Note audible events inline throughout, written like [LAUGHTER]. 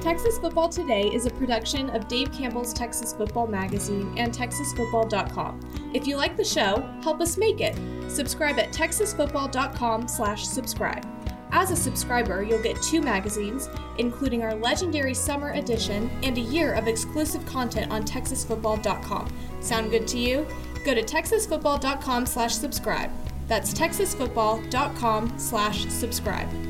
Texas Football Today is a production of Dave Campbell's Texas Football Magazine and TexasFootball.com. If you like the show, help us make it. Subscribe at Texasfootball.com/slash-subscribe. As a subscriber, you'll get two magazines, including our legendary summer edition and a year of exclusive content on TexasFootball.com. Sound good to you? Go to Texasfootball.com/slash-subscribe. That's TexasFootball.com/subscribe.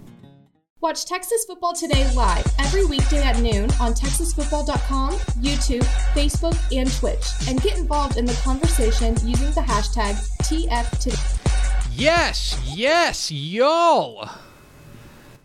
Watch Texas Football Today live every weekday at noon on TexasFootball.com, YouTube, Facebook, and Twitch, and get involved in the conversation using the hashtag TFToday. Yes, yes, y'all.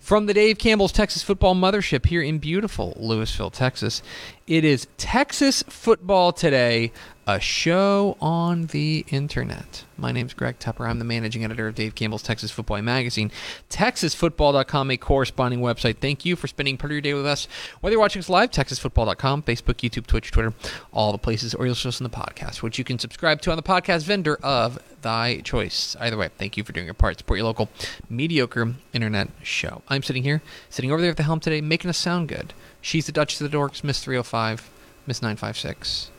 From the Dave Campbell's Texas Football Mothership here in beautiful Lewisville, Texas, it is Texas Football Today, a show on the internet. My name's Greg Tepper. I'm the managing editor of Dave Campbell's Texas Football Magazine. TexasFootball.com, a corresponding website. Thank you for spending part of your day with us. Whether you're watching us live, TexasFootball.com, Facebook, YouTube, Twitch, Twitter, all the places, or you'll listen us on the podcast, which you can subscribe to on the podcast vendor of thy choice. Either way, thank you for doing your part. Support your local mediocre internet show. I'm sitting here, sitting over there at the helm today, making us sound good. She's the Duchess of the Dorks, Miss 305, Miss 956.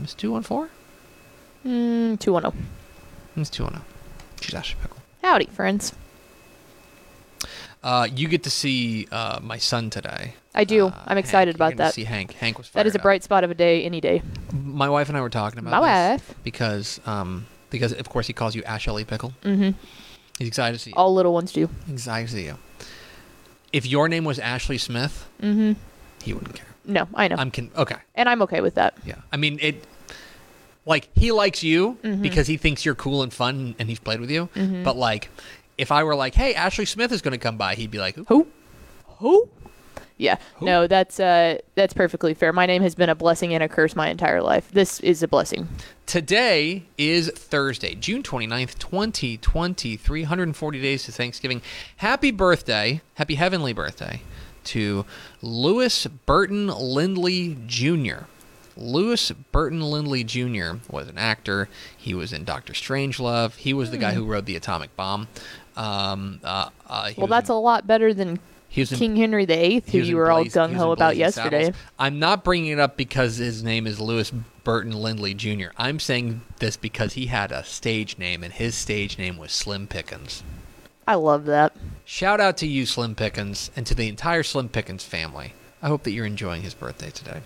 Miss 214? Mm, 210. Miss 210. She's Ashley Pickle. Howdy, friends. Uh, you get to see uh, my son today. I do. Uh, I'm Hank. excited You're about that. See Hank. Hank was. That is a fired up. bright spot of a day, any day. My wife and I were talking about My wife. because um because of course he calls you Ashley Pickle. Mm-hmm. He's excited to see you. All little ones do. Excited to see you. If your name was Ashley Smith, Mm-hmm. he wouldn't care. No, I know. I'm con- okay. and I'm okay with that. Yeah. I mean it. Like he likes you Mhm. because he thinks you're cool and fun and he's played with you. Mhm. But like, if I were like, "Hey, Ashley Smith is going to come by," he'd be like, "Who?" Who? Who? Yeah. Who? No, that's uh that's perfectly fair. My name has been a blessing and a curse my entire life. This is a blessing. Today is Thursday, June 29th, 2020, 340 days to Thanksgiving. Happy birthday, happy heavenly birthday to Louis Burton Lindley Jr. Louis Burton Lindley Jr. was an actor. He was in Doctor Strangelove. He was the guy who wrote the atomic bomb. Um, uh, uh, Hmm. Well, that's in- a lot better than he was in- King Henry VIII, who you were all Blaze- gung ho about yesterday. Saddles. I'm not bringing it up because his name is Louis Burton Lindley Jr. I'm saying this because he had a stage name, and his stage name was Slim Pickens. I love that. Shout out to you, Slim Pickens, and to the entire Slim Pickens family. I hope that you're enjoying his birthday today.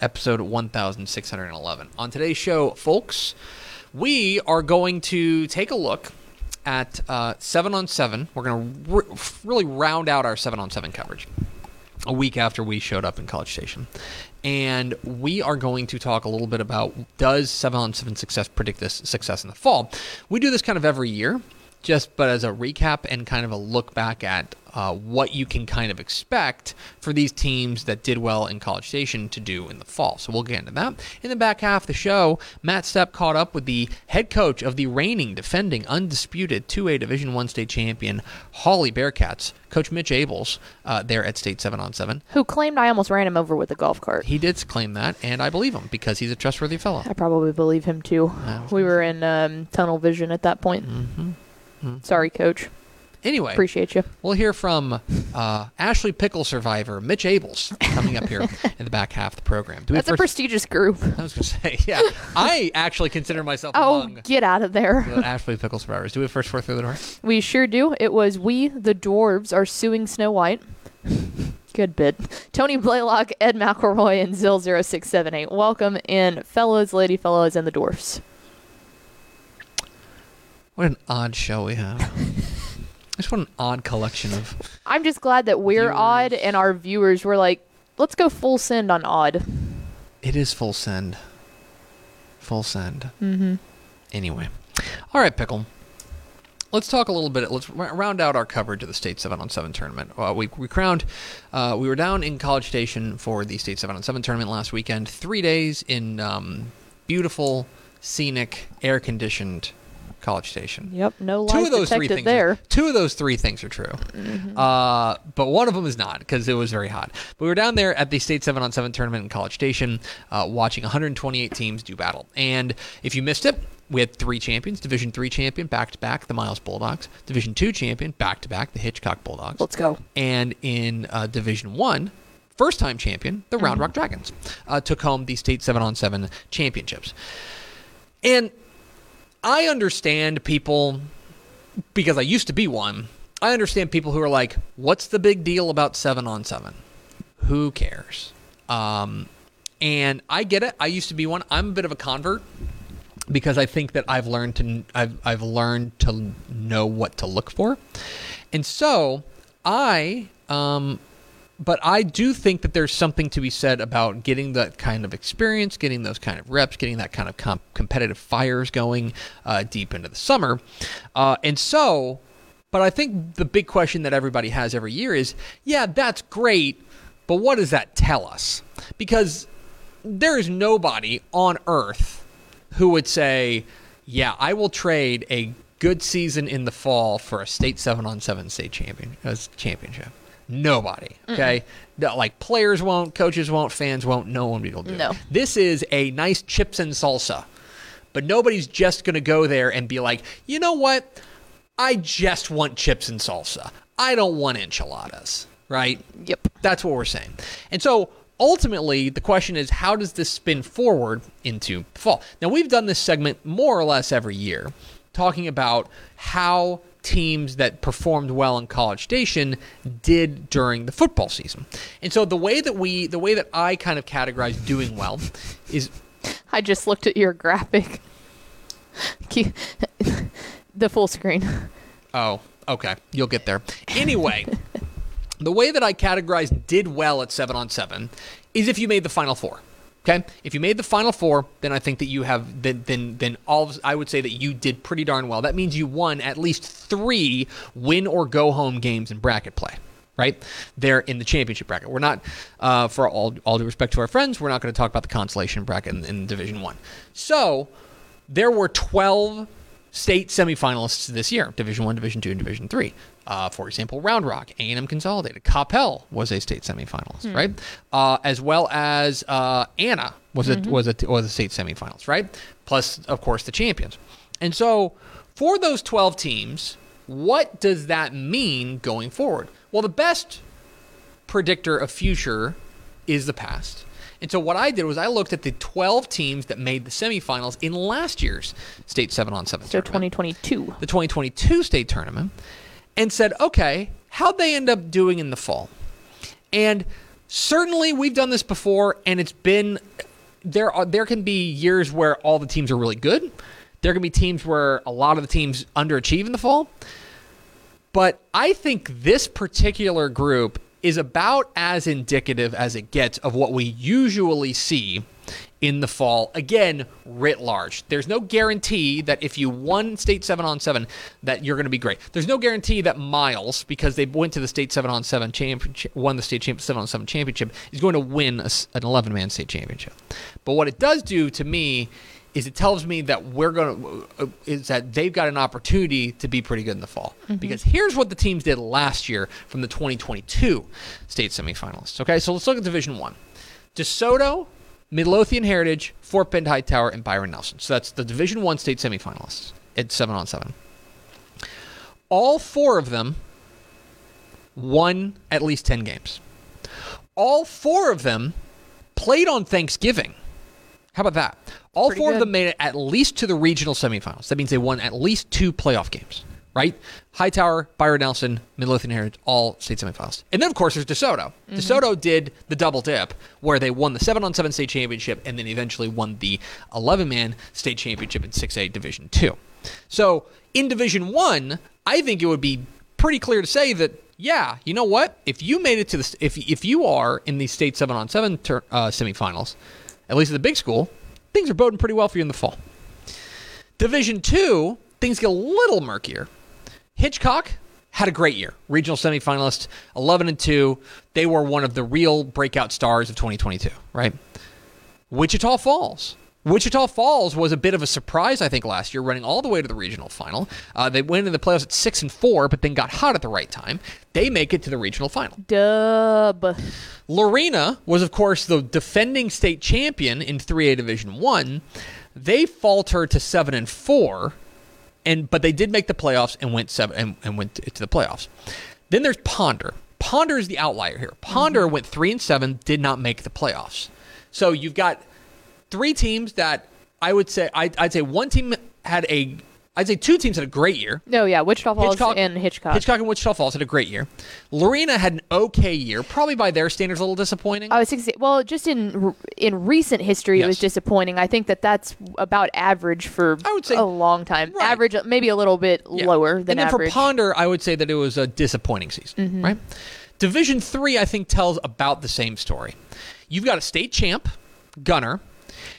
Episode 1611. On today's show, folks, we are going to take a look at uh, 7 on 7. We're going to re- really round out our 7 on 7 coverage a week after we showed up in College Station. And we are going to talk a little bit about does 7 on 7 success predict this success in the fall? We do this kind of every year, just but as a recap and kind of a look back at uh, what you can kind of expect for these teams that did well in College Station to do in the fall. So we'll get into that. In the back half of the show, Matt Stepp caught up with the head coach of the reigning, defending, undisputed 2A Division One state champion Hawley Bearcats, Coach Mitch Ables, uh, there at State 7 on 7. Who claimed I almost ran him over with a golf cart? He did claim that, and I believe him because he's a trustworthy fellow. I probably believe him too. We were in um, tunnel vision at that point. Mm-hmm. Sorry, coach. Anyway, Appreciate you. We'll hear from uh, Ashley Pickle survivor Mitch Ables coming up here [LAUGHS] in the back half of the program. Do we That's a first- prestigious group. I was going to say, yeah. [LAUGHS] I actually consider myself Oh, among get out of there. the Ashley Pickle survivors. Do we have first four through the door? We sure do. It was we, the dwarves, are suing Snow White. Good bit. Tony Blaylock, Ed McElroy, and Zill0678. Welcome in, fellows, lady fellows, and the dwarfs. What an odd show we have. [LAUGHS] Just what an odd collection of. I'm just glad that we're Viewers. odd and our viewers were like, let's go full send on odd. It is full send. Full send. Mm-hmm. Anyway. All right, Pickle. let's talk a little bit. Let's round out our coverage of the state seven on seven tournament. Uh, we we crowned. Uh, we were down in College Station for the state seven on seven tournament last weekend. Three days in um, beautiful, scenic, air conditioned College Station. Yep, no Two lies of those three detected things. there. Are, two of those three things are true, uh, but one of them is not because it was very hot. But we were down there at the state seven on seven tournament in College Station, uh, watching 128 teams do battle. And if you missed it, we had three champions: Division three champion back to back, the Miles Bulldogs; Division two champion back to back, the Hitchcock Bulldogs; Let's go. and in uh, Division One, first time champion, the Round Rock Dragons, uh, took home the state seven on seven championships. And I understand people because I used to be one. I understand people who are like, "What's the big deal about seven on seven? Who cares?" Um, and I get it. I used to be one. I'm a bit of a convert because I think that I've learned to I've I've learned to know what to look for, and so I um, but I do think that there's something to be said about getting that kind of experience, getting those kind of reps, getting that kind of comp- competitive fires going uh, deep into the summer, uh, and so. But I think the big question that everybody has every year is, yeah, that's great, but what does that tell us? Because there is nobody on earth who would say, "Yeah, I will trade a good season in the fall for a state seven on seven state champion as championship." Nobody. Okay, No, like players won't, coaches won't, fans won't. No one will do No. it. This is a nice chips and salsa, but nobody's just going to go there and be like, you know what? I just want chips and salsa. I don't want enchiladas. Right? Yep. That's what we're saying. And so ultimately, the question is how does this spin forward into fall? Now, we've done this segment more or less every year, talking about how teams that performed well in College Station did during the football season. And so the way that we, the way that I kind of categorize doing well is I just looked at your graphic. The full screen. Oh, okay. You'll get there. Anyway, [LAUGHS] the way that I categorize did well at 7 on 7 is if you made the final four. Okay? If you made the final four, then I think that you have then then then all of, I would say that you did pretty darn well. That means you won at least 3 win or go home games in bracket play. Right there in the championship bracket. We're not, uh, for all all due respect to our friends, we're not going to talk about the consolation bracket in, in Division One. So there were 12 state semifinalists this year division 1 division 2 and division 3 uh, for example round rock a&m consolidated Coppell was a state semifinalist right? Uh, as well as uh, anna was a, was a was a state semifinalist right? Plus of course the champions. And so for those 12 teams what does that mean going forward? Well the best predictor of future is the past. And so what I did was I looked at the 12 teams that made the semifinals in last year's state 7 on 7 So tournament, 2022. the 2022 state tournament and said, "Okay, how'd they end up doing in the fall?" And certainly we've done this before and it's been there are there can be years where all the teams are really good. There can be teams where a lot of the teams underachieve in the fall. But I think this particular group is about as indicative as it gets of what we usually see in the fall. Again, writ large. There's no guarantee that if you won state 7 on 7 that you're going to be great. There's no guarantee that Miles because they went to the state 7 on 7 championship won the state champ- 7 on 7 championship is going to win a an 11 man state championship. But what it does do to me is it tells me that we're going to uh, is that they've got an opportunity to be pretty good in the fall because here's what the teams did last year from the 2022 state semifinalists okay so let's look at division 1 DeSoto Midlothian Heritage Fort Bend Hightower and Byron Nelson. So that's the division 1 state semifinalists. At 7 on 7 all four of them won at least 10 games. All four of them played on Thanksgiving. How about that? All Pretty four of them made it at least to the regional semifinals. That means they won at least two playoff games, right? Hightower, Byron Nelson, Midlothian Heritage, all state semifinals. And then, of course, there's DeSoto. DeSoto did the double dip where they won the 7 on 7 state championship and then eventually won the 11 man state championship in 6A Division 2. So in Division 1, I think it would be pretty clear to say that yeah, you know what? If you made it to the if if you are in the state seven on seven tur uh, semifinals, at least at the big school, things are boding pretty well for you in the fall. Division two, things get a little murkier Hitchcock had a great year. Regional semifinalist, 11 and 2. They were one of the real breakout stars of 2022, right? Wichita Falls. Wichita Falls was a bit of a surprise, I think, last year, running all the way to the regional final. Uh, they went into the playoffs at six and four, but then got hot at the right time. They make it to the regional final. Dub. Lorena was, of course, the defending state champion in 3A Division One. They faltered to seven and four, and but they did make the playoffs and went seven and, and went to the playoffs. Then there's Ponder. Ponder is the outlier here. Ponder mm-hmm. went three and seven, did not make the playoffs. So you've got three teams that I would say I'd, I'd say one team had a I'd say two teams had a great year. No, yeah, Wichita Falls Hitchcock- and Hitchcock. Hitchcock and Wichita Falls had a great year. Lorena had an okay year, probably by their standards a little disappointing. I was thinking, well, just in in recent history, it was disappointing. I think that that's about average for I would say- a long time. Right. Average, maybe a little bit Yeah. lower than and then average. for Ponder, I would say that it was a disappointing season, mm-hmm. right? Division three, I think, tells about the same story. You've got a state champ, Gunter.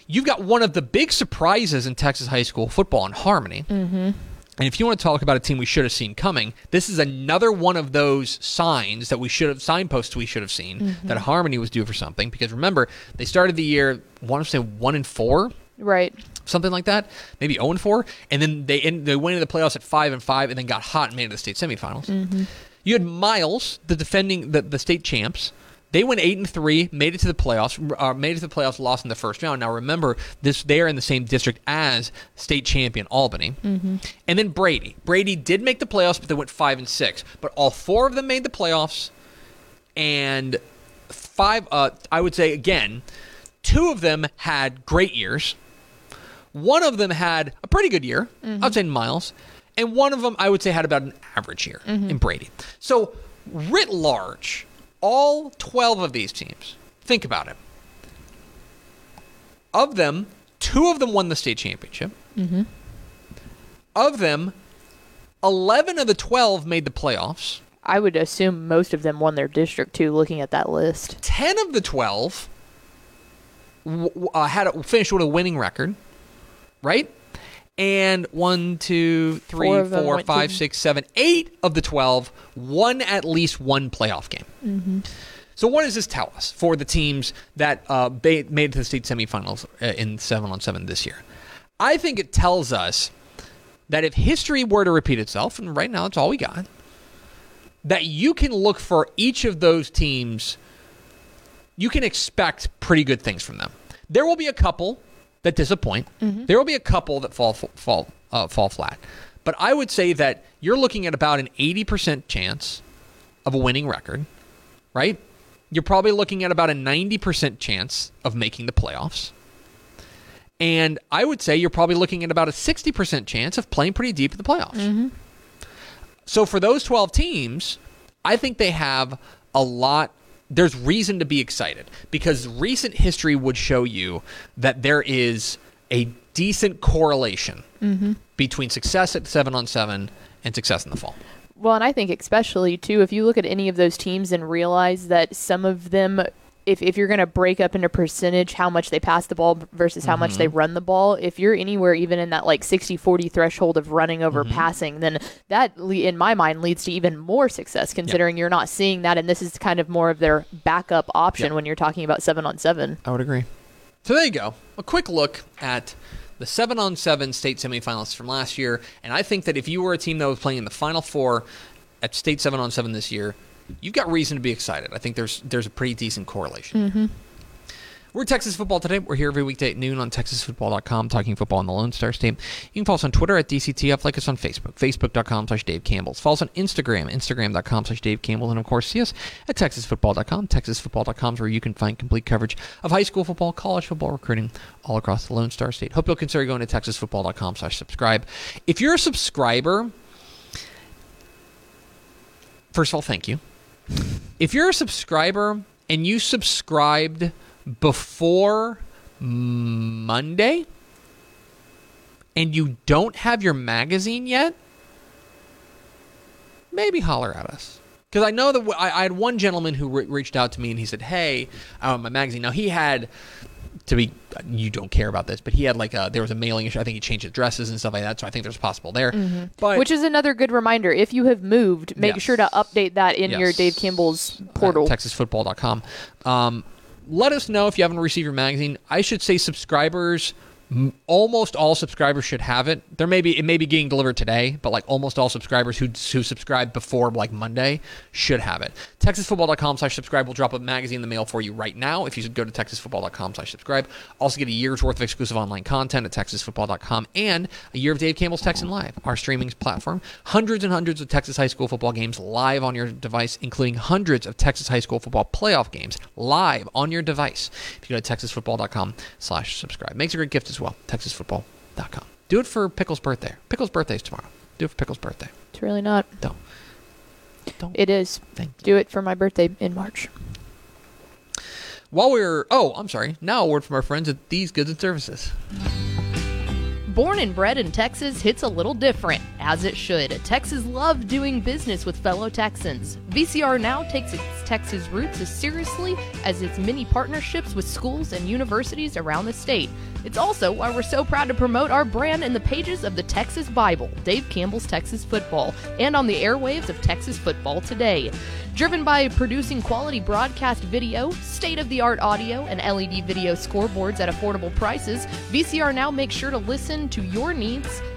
You've got one of the big surprises in Texas high school football in Harmony. Mm-hmm. And if you want to talk about a team we should have seen coming, this is another one of those signs that we should have signposts we should have seen that Harmony was due for something. Because remember, they started the year, I want to say one and four, right. something like that, maybe 0 and 4, and then they they went into the playoffs at 5 and 5 and then got hot and made it to the state semifinals. You had Miles, the defending the, the state champs. They went 8 and 3, made it to the playoffs, uh, made it to the playoffs, lost in the first round. Now remember, this they're in the same district as state champion Albany. And then Brady. Brady did make the playoffs, but they went 5 and 6. But all four of them made the playoffs and five uh, i would say again two of them had great years one of them had a pretty good year i would say miles and one of them i would say had about an average year in brady so writ large all 12 of these teams. Think about it. Of them two of them won the state championship. Of them 11 of the 12 made the playoffs. I would assume most of them won their district too. Looking at that list, 10 of the 12 w- w- uh, had a, finished with a winning record, right? And one, two, three, Four four, five, to- six, seven, eight of the 12 won at least one playoff game. So, what does this tell us for the teams that uh, made it to the state semifinals uh, in 7 on 7 this year? I think it tells us that if history were to repeat itself, and right now it's all we got, that you can look for each of those teams you can expect pretty good things from them. There will be a couple that disappoint. There will be a couple that fall fall uh, fall flat. But I would say that you're looking at about an 80% chance of a winning record, right? You're probably looking at about a 90% chance of making the playoffs. And I would say you're probably looking at about a 60% chance of playing pretty deep in the playoffs. So for those 12 teams, I think they have a lot. There's reason to be excited because recent history would show you that there is a decent correlation mm-hmm. between success at seven on seven and success in the fall. Well, and I think especially too, if you look at any of those teams and realize that some of them, if, if you're going to break up into percentage how much they pass the ball versus how much they mm-hmm. run the ball, if you're anywhere even in that like 60 40 threshold of running over mm-hmm. passing, then that, in my mind, leads to even more success considering you're not seeing that. And this is kind of more of their backup option Yeah. when you're talking about seven on seven. I would agree. So there you go. A quick look at the seven on seven state semifinalists from last year. And I think that if you were a team that was playing in the final four at state seven on seven this year, you've got reason to be excited. I think there's there's a pretty decent correlation. Mm-hmm. We're Texas Football Today. We're here every weekday at noon on TexasFootball.com, talking football in the Lone Star State. You can follow us on Twitter at DCTF, like us on Facebook, Facebook.com slash Dave Campbell's. Follow us on Instagram, Instagram.com slash Dave Campbell, and of course, see us at TexasFootball.com. TexasFootball.com is where you can find complete coverage of high school football, college football recruiting all across the Lone Star State. Hope you'll consider going to TexasFootball.com slash subscribe. If you're a subscriber, first of all, thank you. If you're a subscriber and you subscribed before Monday and you don't have your magazine yet, maybe holler at us. Because I know that I, I had one gentleman who re- reached out to me and he said, "Hey, I want my magazine." Now he had to be you don't care about this, but he had like a there was a mailing issue. I think he changed addresses and stuff like that. So I think there's possible there. But Which is another good reminder. If you have moved, make Yes. sure to update that in your Dave Campbell's portal. TexasFootball.com. Um, let us know if you haven't received your magazine. I should say subscribers. Almost all subscribers should have it. There may be it may be getting delivered today, but like almost all subscribers who who subscribe before like Monday should have it. TexasFootball.com slash subscribe will drop a magazine in the mail for you right now. If you should go to TexasFootball.com slash subscribe, also get a year's worth of exclusive online content at TexasFootball.com and a year of Dave Campbell's Texan Live, our streaming platform. Hundreds and hundreds of Texas high school football games live on your device, including hundreds of Texas high school football playoff games live on your device. If you go to TexasFootball.com slash subscribe. Makes a great gift as well. TexasFootball.com. Do it for Pickle's birthday. Pickle's birthday's tomorrow. Do it for Pickle's birthday. It's really not. Don't. Don't. It is. Thank you. Do it for my birthday in March. While we're oh, I'm sorry. Now a word from our friends at These Goods and Services. Born and bred in Texas hits a little different, as it should. Texas love doing business with fellow Texans. VCR now takes its Texas roots as seriously as its many partnerships with schools and universities around the state. It's also why we're so proud to promote our brand in the pages of the Texas Bible, Dave Campbell's Texas Football, and on the airwaves of Texas Football Today. Driven by producing quality broadcast video, state of the art audio, and LED video scoreboards at affordable prices, VCR now makes sure to listen to your needs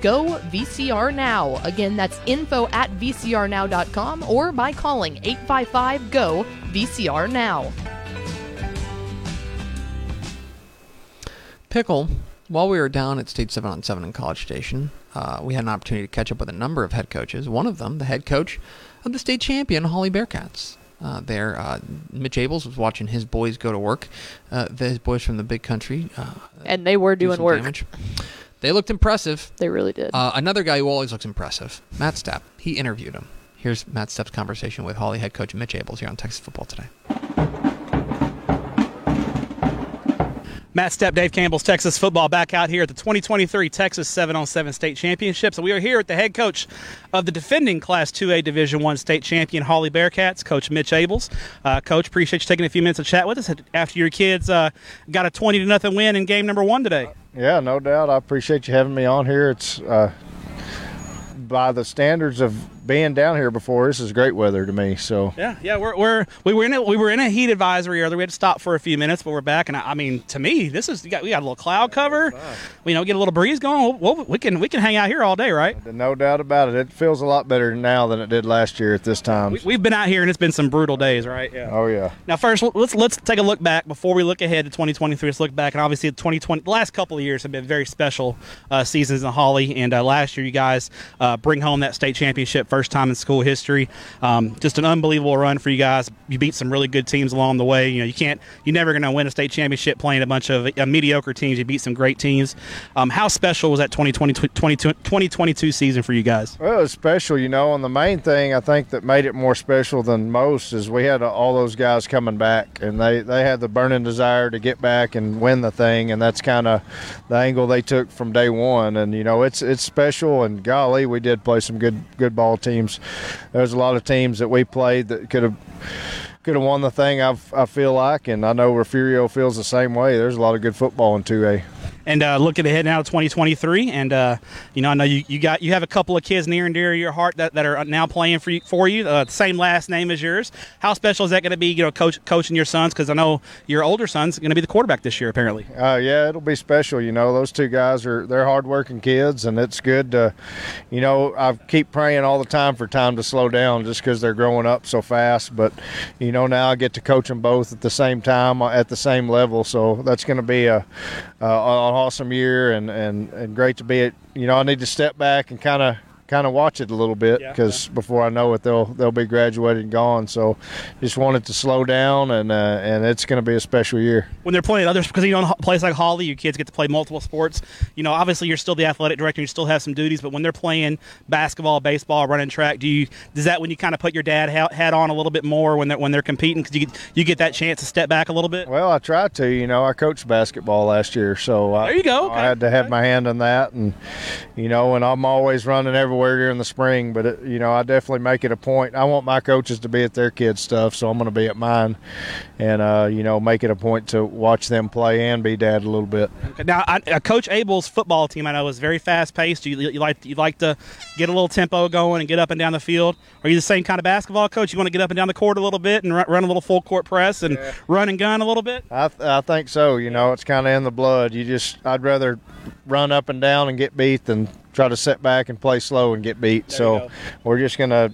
GO VCR Now. Again, that's info at vcrnow.com or by calling 855 GO VCR Now. Pickle, while we were down at State 7 on 7 in College Station, uh, we had an opportunity to catch up with a number of head coaches. One of them, the head coach of the state champion, Hawley Bearcats. Uh, there, uh, Mitch Ables was watching his boys go to work. Uh, the- his boys from the big country uh, And they were doing some work. damage. They looked impressive. They really did. Uh, another guy who always looks impressive, Matt Stepp. He interviewed him. Here's Matt Stepp's conversation with Hawley head coach Mitch Ables here on Texas Football Today. Matt Stepp, Dave Campbell's Texas football back out here at the 2023 Texas 7 on 7 state championship. So we are here with the head coach of the defending Class 2A Division 1 state champion Hawley Bearcats, Coach Mitch Ables. Uh, Coach, appreciate you taking a few minutes to chat with us after your kids uh, got a 20 to nothing win in game number one today. Yeah, no doubt. I appreciate you having me on here. It's uh, by the standards of being down here before. This is great weather to me. So Yeah, yeah, we're, we're we were in a, we were in a heat advisory earlier. We had to stop for a few minutes, but we're back. And I, I mean, to me, this is got, we got a little cloud cover. You know, get a little breeze going. Well, we can we can hang out here all day, right? no doubt about it. It feels a lot better now than it did last year at this time. We, we've been out here and it's been some brutal days, right? Yeah. oh yeah. Now, first, let's let's take a look back before we look ahead to 2023. Let's look back, and obviously, the 2020, the last couple of years have been very special uh, seasons in Hawley. And uh, last year, you guys uh, bring home that state championship, first time in school history. Um, just an unbelievable run for you guys. You beat some really good teams along the way. You know, you can't, you're never going to win a state championship playing a bunch of uh, mediocre teams. You beat some great teams. Um, how special was that 2020, 2022 2022 season for you guys? Well, it's special, you know. And the main thing I think that made it more special than most is we had all those guys coming back, and they they had the burning desire to get back and win the thing, and that's kind of the angle they took from day one. And you know, it's it's special. And golly, we did play some good good ball teams. There's a lot of teams that we played that could have could have won the thing. I I feel like, and I know Refugio feels the same way. There's a lot of good football in 2A. And uh, looking ahead now to 2023. And uh, you know, I know you, you got you have a couple of kids near and dear to your heart that, that are now playing for you. For you, uh, same last name as yours. How special is that going to be? You know, coach coaching your sons because I know your older son's going to be the quarterback this year. Apparently, Uh, yeah, it'll be special. You know, those two guys are they're hardworking kids, and it's good to, you know, I keep praying all the time for time to slow down just because they're growing up so fast. But, you know, now I get to coach them both at the same time at the same level, so that's going to be a, a an awesome year and, and and great to be at. You know, I need to step back and kind of kind of watch it a little bit Yeah, because before I know it, they'll they'll be graduated and gone. So just wanted to slow down, and uh, and it's going to be a special year. when they're playing others because you know in a place like Hawley, your kids get to play multiple sports. You know, obviously you're still the athletic director, you still have some duties, but when they're playing basketball, baseball, running track, do you does that when you kind of put your dad hat on a little bit more when they're when they're competing because you get, you get that chance to step back a little bit? Well, I tried to. You know, I coached basketball last year, so I, There you go, okay, I had to have okay. my hand in that, and you know, and I'm always running everywhere during the spring. But it, you know, I definitely make it a point. I want my coaches to be at their kids' stuff, so I'm going to be at mine, and uh, you know, make it a point to watch them play and be dad a little bit. Now, I, uh, Coach Ables' football team, I know, is very fast paced. You, you like you like to get a little tempo going and get up and down the field. Are you the same kind of basketball coach? You want to get up and down the court a little bit and run, run a little full court press and run and gun a little bit? I, th- I think so. You know, it's kind of in the blood. You just, I'd rather run up and down and get beat than try to sit back and play slow and get beat. There so we're just gonna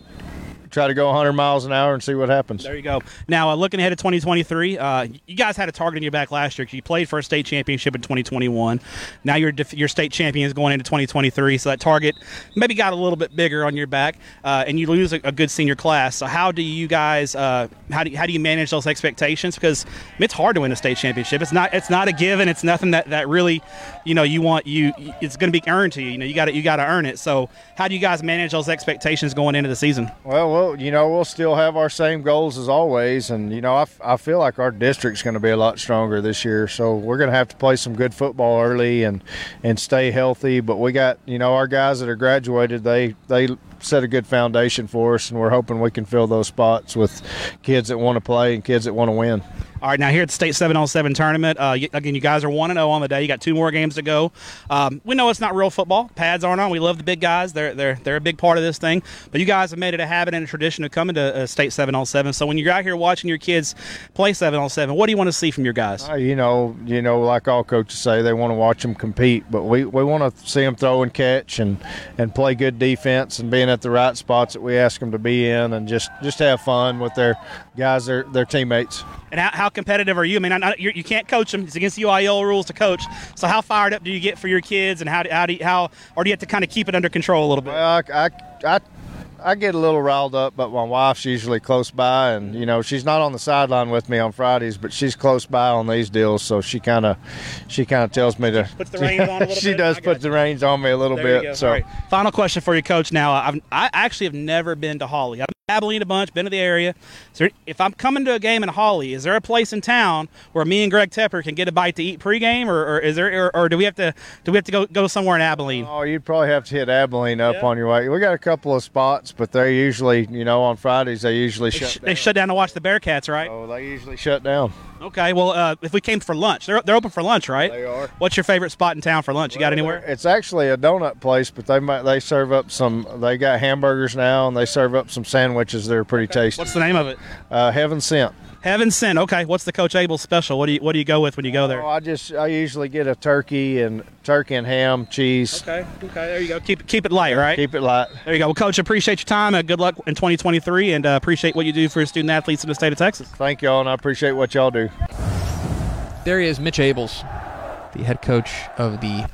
try to go 100 miles an hour and see what happens. There you go. Now, uh, looking ahead to 2023, uh, you guys had a target in your back last year you played for a state championship in 2021. Now you're def- your state champions going into 2023, so that target maybe got a little bit bigger on your back, uh, and you lose a, a good senior class. So how do you guys uh, how do you, how do you manage those expectations? Because it's hard to win a state championship. It's not it's not a given. It's nothing that, that really you know you want you it's going to be earned to you. You know you got to you got to earn it. So how do you guys manage those expectations going into the season? Well, well, you know, we'll still have our same goals as always, and you know, I, f- I feel like our district's going to be a lot stronger this year. So we're going to have to play some good football early and and stay healthy. But we got, you know, our guys that are graduated, they they set a good foundation for us, and we're hoping we can fill those spots with kids that want to play and kids that want to win. All right, now here at the state seven on seven tournament, uh, again, you guys are one and zero on the day. You got two more games to go. Um, we know it's not real football. Pads aren't on. We love the big guys. They're they're they're a big part of this thing. But you guys have made it a habit and a tradition of coming to uh, state seven on seven. So when you're out here watching your kids play seven on seven, what do you want to see from your guys? Uh, you know, you know, like all coaches say, they want to watch them compete, but we, we want to see them throw and catch and, and play good defense and being at the right spots that we ask them to be in, and just, just have fun with their guys, their their teammates. And how, how competitive are you? I mean, I, I, you can't coach them. It's against the UIL rules to coach. So how fired up do you get for your kids, and how do, how do you, how or do you have to kind of keep it under control a little bit? Well, I, I, I, I get a little riled up, but my wife's usually close by, and you know she's not on the sideline with me on Fridays, but she's close by on these deals, so she kind of, she kind of tells me to. Puts the reins on a little [LAUGHS] she bit? does put the reins on me a little There you bit. So. Right. Final question for you, Coach. Now, I've, I actually have never been to Hawley. I've Abilene a bunch, been to the area. There, if I'm coming to a game in Hawley, is there a place in town where me and Greg Tepper can get a bite to eat pregame, or, or is there, or, or do we have to, do we have to go go somewhere in Abilene? Oh, you'd probably have to hit Abilene up Yeah. on your way. We got a couple of spots, but they're usually, you know, on Fridays they usually They, shut. sh- down. they shut down to watch the Bearcats, right? Oh, they usually shut down. Okay. Well, uh, if we came for lunch, they're, they're open for lunch, right? They are. What's your favorite spot in town for lunch? You got anywhere? It's actually a donut place, but they might they serve up some. They got hamburgers now, and they serve up some sandwiches that are pretty tasty. What's the name of it? uh, Heaven Sent. Heaven Sent. Okay. What's the Coach Ables special? What do you what do you go with when you go there? Oh, I just I usually get a turkey and turkey and ham, cheese. Okay. Okay. There you go. Keep it keep it light, right? Keep it light. There you go. Well, Coach, appreciate your time. Uh, good luck in 2023, and uh, appreciate what you do for student athletes in the state of Texas. Thank y'all, and I appreciate what y'all do. There he is, Mitch Ables, the head coach of the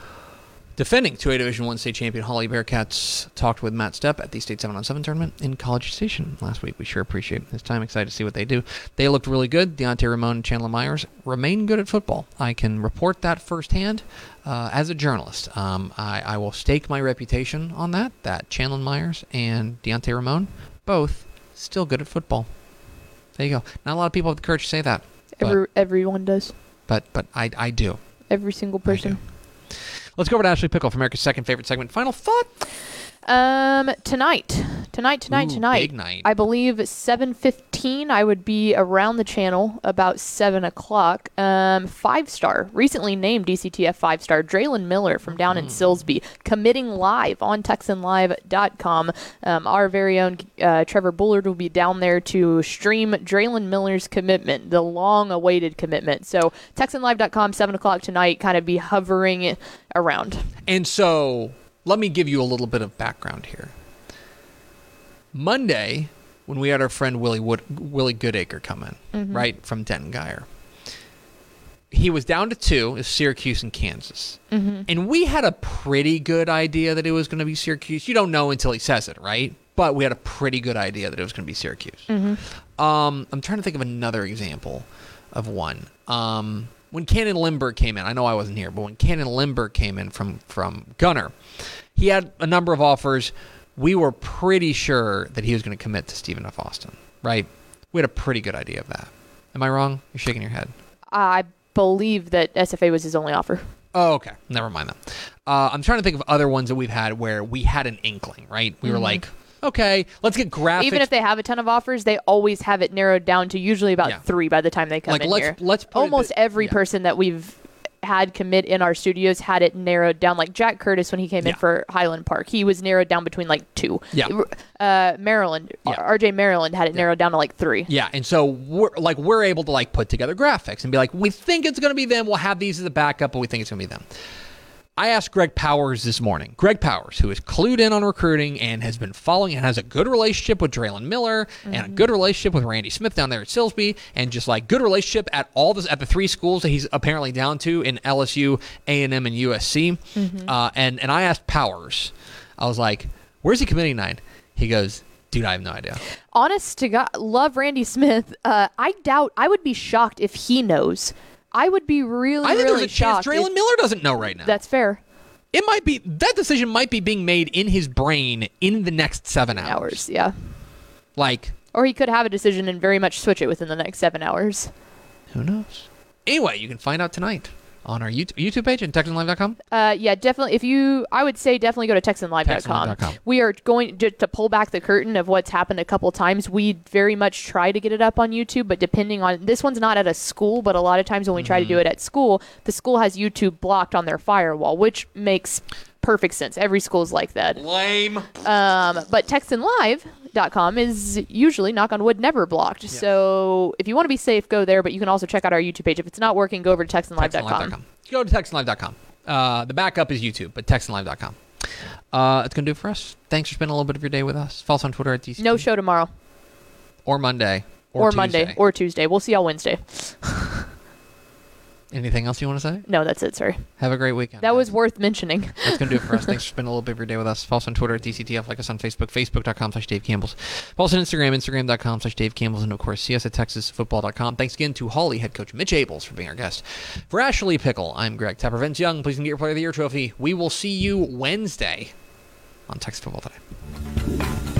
defending 2A Division One state champion Hawley Bearcats. Talked with Matt Stepp at the state seven on seven tournament in College Station last week. We sure appreciate his time. Excited to see what they do. They looked really good. Deontay Ramon and Chandler Myers remain good at football. I can report that firsthand uh, as a journalist. Um, I, I will stake my reputation on that. That Chandler Myers and Deontay Ramon both still good at football. There you go. Not a lot of people have the courage to say that, but Every, everyone does. but but I I do. Every single person. Let's go over to Ashley Pickle for America's second favorite segment. Final thought. Um, tonight, tonight, tonight, Ooh, tonight. big night. I believe seven fifteen. I would be around the channel about seven o'clock. Um, five star, recently named DCTF five star, Dre'lon Miller from down Hmm. in Silsbee, committing live on TexanLive.com. Um, our very own uh, Trevor Bullard will be down there to stream Dre'lon Miller's commitment, the long-awaited commitment. So TexanLive.com, seven o'clock tonight. Kind of be hovering around. And so, let me give you a little bit of background here. Monday, when we had our friend Willie Wood, Willie Goodacre come in, right from Denton Guyer, he was down to two, is Syracuse and Kansas. Mm-hmm. And we had a pretty good idea that it was going to be Syracuse. You don't know until he says it, right? But we had a pretty good idea that it was going to be Syracuse. Um, I'm trying to think of another example of one. Um, when Cannon Lindbergh came in, I know I wasn't here, but when Cannon Lindbergh came in from from Gunter, he had a number of offers. We were pretty sure that he was going to commit to Stephen F. Austin, right? We had a pretty good idea of that. Am I wrong? You're shaking your head. I believe that SFA was his only offer. Oh, okay. Never mind that. Uh, I'm trying to think of other ones that we've had where we had an inkling, right? We were like, okay, let's get graphics. Mm-hmm. Even if they have a ton of offers, they always have it narrowed down to usually about Yeah. three by the time they come Like, in let's- here. let's it Almost every yeah. person that we've had commit in our studios had it narrowed down. Like Jack Curtis when he came Yeah. in for Highland Park, he was narrowed down between like two. Yeah. Uh, Maryland, Yeah. RJ Maryland had it narrowed down to like three. Yeah, and so we're like we're able to like put together graphics and be like, we think it's going to be them. We'll have these as a backup, but we think it's going to be them. I asked Greg Powers this morning. Greg Powers, who is clued in on recruiting and has been following and has a good relationship with Dre'lon Miller and a good relationship with Randy Smith down there at Silsbee, and just like good relationship at all this at the three schools that he's apparently down to in LSU, A and M, and USC. Uh, and and I asked Powers, I was like, "Where's he committing tonight?" He goes, "Dude, I have no idea." honest to God, love Randy Smith. Uh, I doubt. I would be shocked if he knows. I would be really, I think really there's a chance shocked. If- Miller doesn't know right now. That's fair. it might be that decision might be being made in his brain in the next seven hours. Hours, yeah. Like, Or he could have a decision and very much switch it within the next seven hours. who knows? Anyway, you can find out tonight on our YouTube, YouTube page and TexanLive.com. Uh, yeah, definitely. If you, I would say definitely go to TexanLive.com. TexanLive.com. We are going to, to pull back the curtain of what's happened a couple times. We very much try to get it up on YouTube, but depending on this one's not at a school, but a lot of times when we try to do Mm-hmm. it at school, the school has YouTube blocked on their firewall, which makes perfect sense. Every school's like that. Lame. Um, but TexanLive.com is usually, knock on wood, never blocked. So if you want to be safe, go there. But you can also check out our YouTube page. If it's not working, go over to TexanLive.com. TexanLive.com. Go to TexanLive.com. Uh, the backup is YouTube, but TexanLive.com. Uh, it's going to do it for us. Thanks for spending a little bit of your day with us. Follow us on Twitter at TCT. No show tomorrow. Or Monday. Or, Or, Monday or Tuesday. We'll see y'all Wednesday. [LAUGHS] Anything else you want to say? No, that's it. Sorry. Have a great weekend. That guys. was worth mentioning. That's going to do it for us. Thanks [LAUGHS] for spending a little bit of your day with us. Follow us on Twitter at DCTF. Like us on Facebook, facebook.com slash Dave Campbell's. Follow us on Instagram, instagram.com slash Dave Campbell's. And of course, see us at texasfootball.com. Thanks again to Hawley head coach Mitch Ables for being our guest. For Ashley Pickle, I'm Greg Tepper. Vince Young, please can get your Player of the Year trophy. We will see you Wednesday on Texas Football Today.